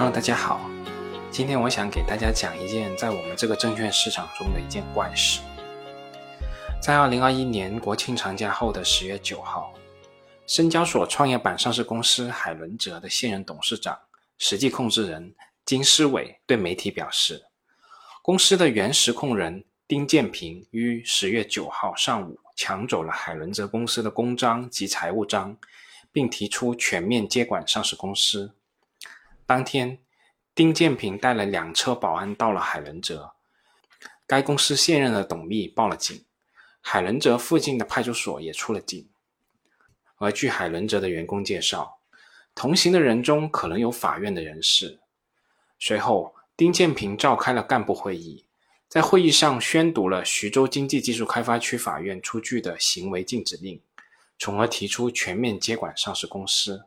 Hello，大家好，今天我想给大家讲一件在我们这个证券市场中的一件怪事。在二零二一年国庆长假后的十月九号，深交所创业板上市公司海伦哲的现任董事长、实际控制人金思伟对媒体表示，公司的原实控人丁建平于十月九号上午抢走了海伦哲公司的公章及财务章，并提出全面接管上市公司。当天，丁建平带了两车保安到了海伦哲，该公司现任的董秘报了警，海伦哲附近的派出所也出了警。而据海伦哲的员工介绍，同行的人中可能有法院的人士。随后，丁建平召开了干部会议，在会议上宣读了徐州经济技术开发区法院出具的行为禁止令，从而提出全面接管上市公司。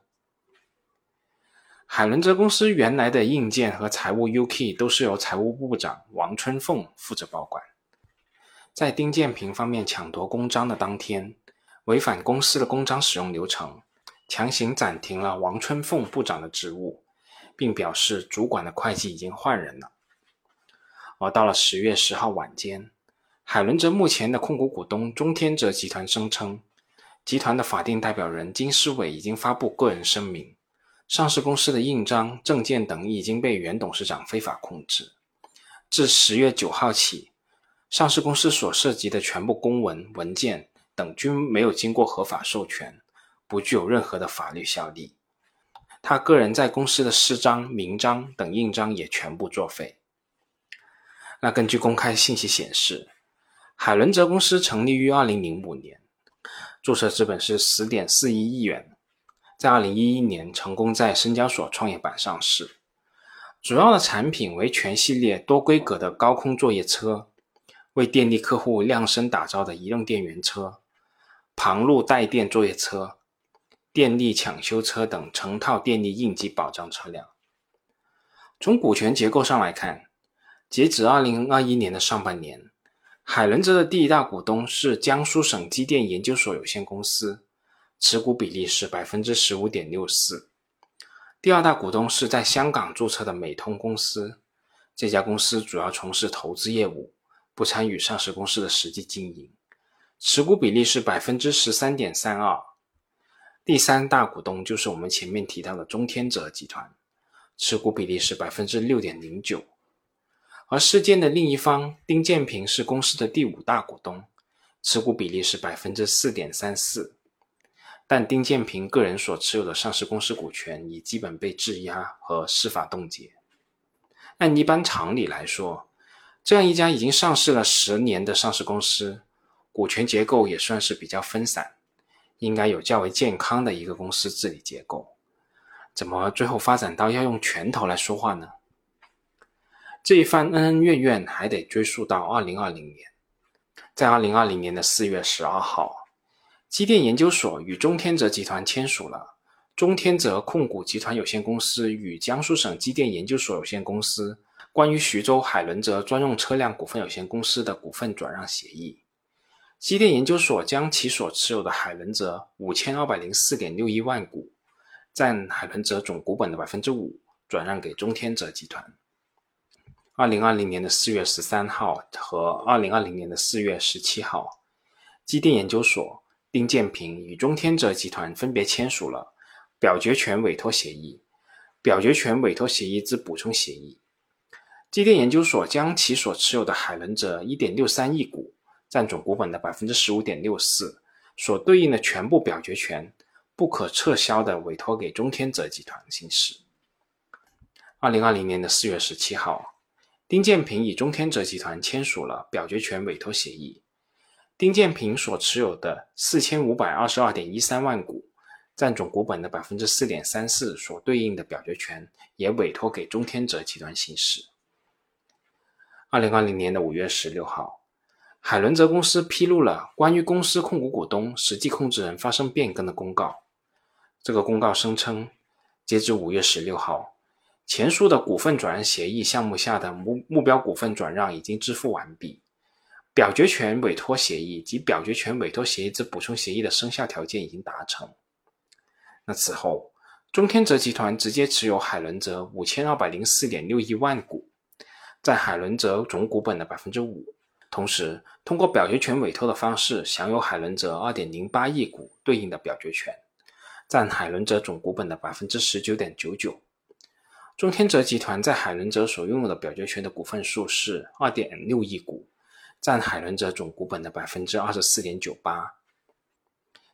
海伦哲公司原来的硬件和财务 UK 都是由财务部长王春凤负责保管。在丁建平方面抢夺公章的当天，违反公司的公章使用流程，强行暂停了王春凤部长的职务，并表示主管的会计已经换人了。而到了十月十号晚间，海伦哲目前的控股股东中天哲集团声称，集团的法定代表人金世伟已经发布个人声明。上市公司的印章、证件等已经被原董事长非法控制。自十月九号起，上市公司所涉及的全部公文、文件等均没有经过合法授权，不具有任何的法律效力。他个人在公司的私章、名章等印章也全部作废。那根据公开信息显示，海伦哲公司成立于二零零五年，注册资本是十点四一亿元。在二零一一年成功在深交所创业板上市，主要的产品为全系列多规格的高空作业车，为电力客户量身打造的移动电源车、旁路带电作业车、电力抢修车等成套电力应急保障车辆。从股权结构上来看，截止二零二一年的上半年，海伦哲的第一大股东是江苏省机电研究所有限公司。持股比例是百分之十五点六四，第二大股东是在香港注册的美通公司，这家公司主要从事投资业务，不参与上市公司的实际经营，持股比例是百分之十三点三二。第三大股东就是我们前面提到的中天泽集团，持股比例是百分之六点零九。而事件的另一方丁建平是公司的第五大股东，持股比例是百分之四点三四。但丁建平个人所持有的上市公司股权已基本被质押和司法冻结。按一般常理来说，这样一家已经上市了十年的上市公司，股权结构也算是比较分散，应该有较为健康的一个公司治理结构。怎么最后发展到要用拳头来说话呢？这一番恩恩怨怨还得追溯到二零二零年，在二零二零年的四月十二号。机电研究所与中天泽集团签署了中天泽控股集团有限公司与江苏省机电研究所有限公司关于徐州海伦泽专用车辆股份有限公司的股份转让协议。机电研究所将其所持有的海伦泽五千二百零四点六一万股，占海伦泽总股本的百分之五，转让给中天泽集团。二零二零年的四月十三号和二零二零年的四月十七号，机电研究所。丁建平与中天泽集团分别签署了表决权委托协议、表决权委托协议之补充协议。机电研究所将其所持有的海伦哲一点六三亿股，占总股本的百分之十五点六四，所对应的全部表决权，不可撤销的委托给中天泽集团行使。二零二零年的四月十七号，丁建平与中天泽集团签署了表决权委托协议。丁建平所持有的四千五百二十二点一三万股，占总股本的百分之四点三四，所对应的表决权也委托给中天泽集团行使。二零二零年的五月十六号，海伦哲公司披露了关于公司控股股东、实际控制人发生变更的公告。这个公告声称，截至五月十六号，前述的股份转让协议项目下的目目标股份转让已经支付完毕。表决权委托协议及表决权委托协议之补充协议的生效条件已经达成。那此后，中天泽集团直接持有海伦泽五千二百零四点六一万股，占海伦泽总股本的百分之五。同时，通过表决权委托的方式享有海伦泽二点零八亿股对应的表决权，占海伦泽总股本的百分之十九点九九。中天泽集团在海伦泽所拥有的表决权的股份数是二点六亿股，占海伦哲总股本的百分之二十四点九八。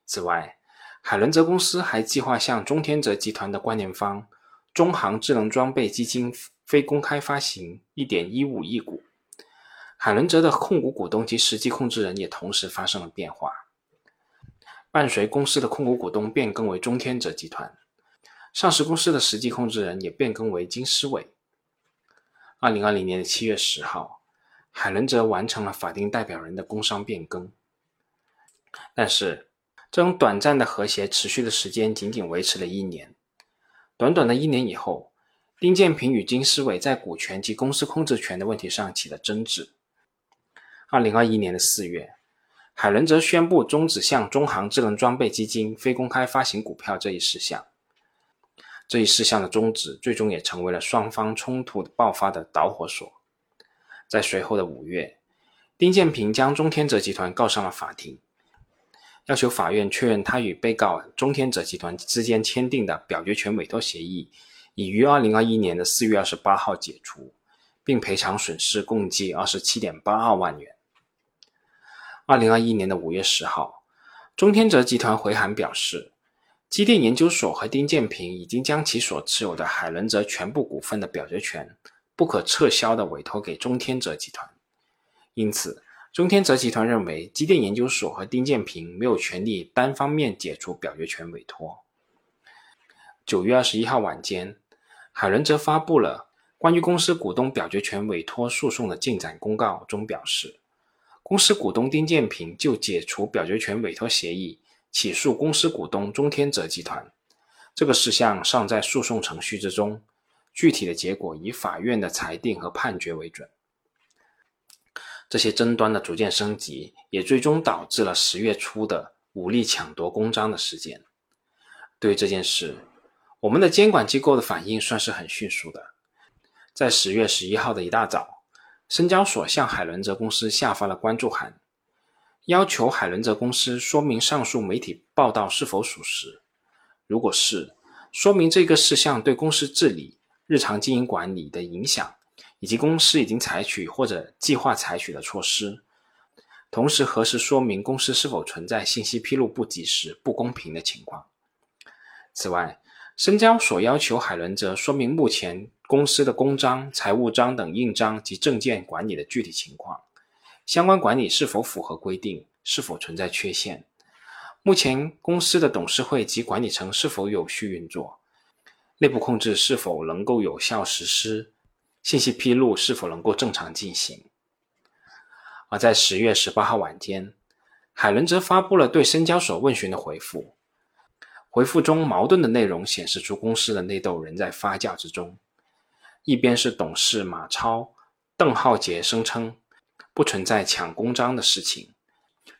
此外，海伦哲公司还计划向中天泽集团的关联方中航智能装备基金非公开发行1.15亿股。海伦哲的控股股东及实际控制人也同时发生了变化。伴随公司的控股股东变更为中天泽集团，上市公司的实际控制人也变更为金思伟。2020年的7月10号，海伦则完成了法定代表人的工商变更，但是。这种短暂的和谐持续的时间仅仅维持了一年。短短的一年以后，丁建平与金思伟在股权及公司控制权的问题上起了争执。二零二一年的四月，海伦则宣布终止向中航智能装备基金非公开发行股票这一事项。这一事项的终止，最终也成为了双方冲突爆发的导火索。在随后的五月，丁建平将中天泽集团告上了法庭。要求法院确认他与被告中天泽集团之间签订的表决权委托协议已于二零二一年的四月二十八号解除，并赔偿损失共计二十七点八二万元。二零二一年的五月十号，中天泽集团回函表示，机电研究所和丁建平已经将其所持有的海伦泽全部股份的表决权不可撤销的委托给中天泽集团，因此。中天泽集团认为，机电研究所和丁建平没有权利单方面解除表决权委托。九月二十一号晚间，海伦则发布了关于公司股东表决权委托诉讼的进展公告，中表示，公司股东丁建平就解除表决权委托协议起诉公司股东中天泽集团，这个事项尚在诉讼程序之中，具体的结果以法院的裁定和判决为准。这些争端的逐渐升级，也最终导致了十月初的武力抢夺公章的事件。对于这件事，我们的监管机构的反应算是很迅速的。在十月十一号的一大早，深交所向海伦泽公司下发了关注函，要求海伦泽公司说明上述媒体报道是否属实。如果是，说明这个事项对公司治理、日常经营管理的影响。以及公司已经采取或者计划采取的措施，同时核实说明公司是否存在信息披露不及时、不公平的情况。此外，深交所要求海伦哲说明目前公司的公章、财务章等印章及证件管理的具体情况，相关管理是否符合规定，是否存在缺陷，目前公司的董事会及管理层是否有序运作，内部控制是否能够有效实施。信息披露是否能够正常进行？而在十月十八号晚间，海伦则发布了对深交所问询的回复。回复中矛盾的内容显示出公司的内斗仍在发酵之中。一边是董事马超、邓浩杰声称不存在抢公章的事情，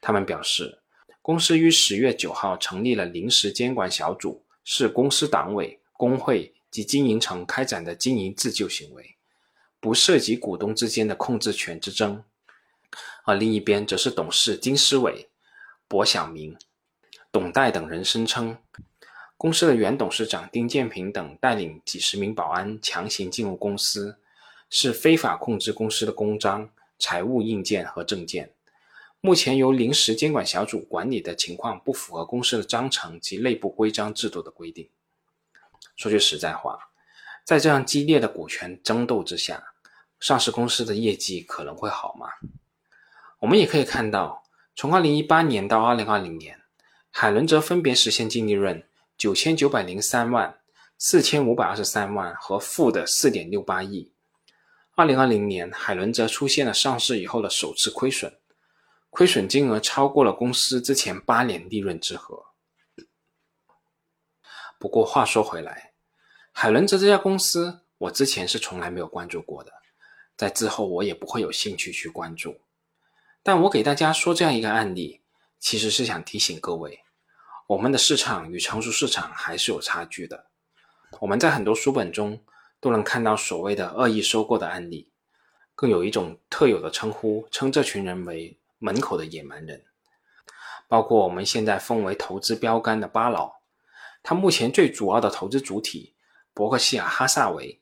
他们表示，公司于十月九号成立了临时监管小组，是公司党委、工会及经营层开展的经营自救行为。不涉及股东之间的控制权之争，而另一边则是董事金思伟、薄晓明、董代等人声称，公司的原董事长丁建平等带领几十名保安强行进入公司，是非法控制公司的公章、财务硬件和证件。目前由临时监管小组管理的情况不符合公司的章程及内部规章制度的规定。说句实在话。在这样激烈的股权争斗之下，上市公司的业绩可能会好吗？我们也可以看到，从2018年到2020年，海伦则分别实现净利润9903万、4523万和负的4.68亿。2020年，海伦则出现了上市以后的首次亏损，亏损金额超过了公司之前八年利润之和。不过话说回来，海伦泽这家公司，我之前是从来没有关注过的，在之后我也不会有兴趣去关注。但我给大家说这样一个案例，其实是想提醒各位，我们的市场与成熟市场还是有差距的。我们在很多书本中都能看到所谓的恶意收购的案例，更有一种特有的称呼，称这群人为“门口的野蛮人”。包括我们现在奉为投资标杆的巴老，他目前最主要的投资主体伯克希尔哈萨维，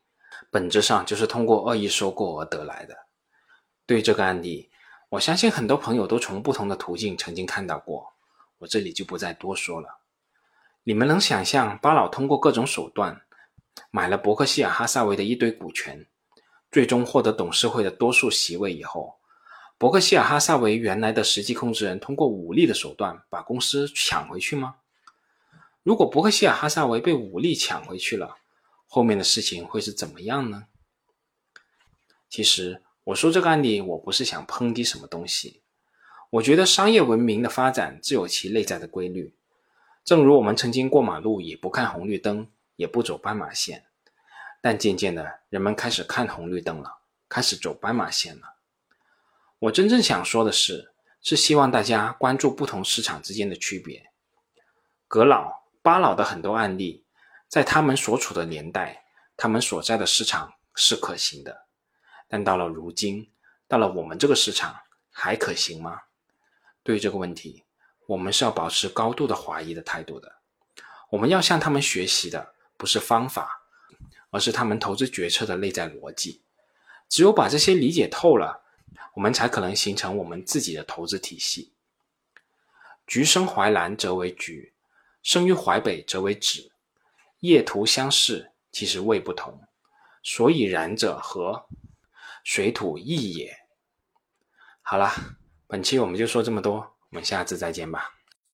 本质上就是通过恶意收购而得来的。对这个案例，我相信很多朋友都从不同的途径曾经看到过，我这里就不再多说了。你们能想象巴老通过各种手段买了伯克希尔哈萨维的一堆股权，最终获得董事会的多数席位以后，伯克希尔哈萨维原来的实际控制人通过武力的手段把公司抢回去吗？如果伯克希尔哈萨维被武力抢回去了，后面的事情会是怎么样呢？其实。我说这个案例，我不是想抨击什么东西。我觉得商业文明的发展自有其内在的规律。正如我们曾经过马路也不看红绿灯，也不走斑马线，但渐渐的，人们开始看红绿灯了，开始走斑马线了。我真正想说的是，是希望大家关注不同市场之间的区别。格老、巴老的很多案例，在他们所处的年代，他们所在的市场是可行的。但到了如今，到了我们这个市场，还可行吗？对于这个问题，我们是要保持高度的怀疑的态度的。我们要向他们学习的不是方法，而是他们投资决策的内在逻辑。只有把这些理解透了，我们才可能形成我们自己的投资体系。橘生淮南则为橘，生于淮北则为枳。业图相似，其实味不同。所以然者何？水土异也。好了，本期我们就说这么多，我们下次再见吧。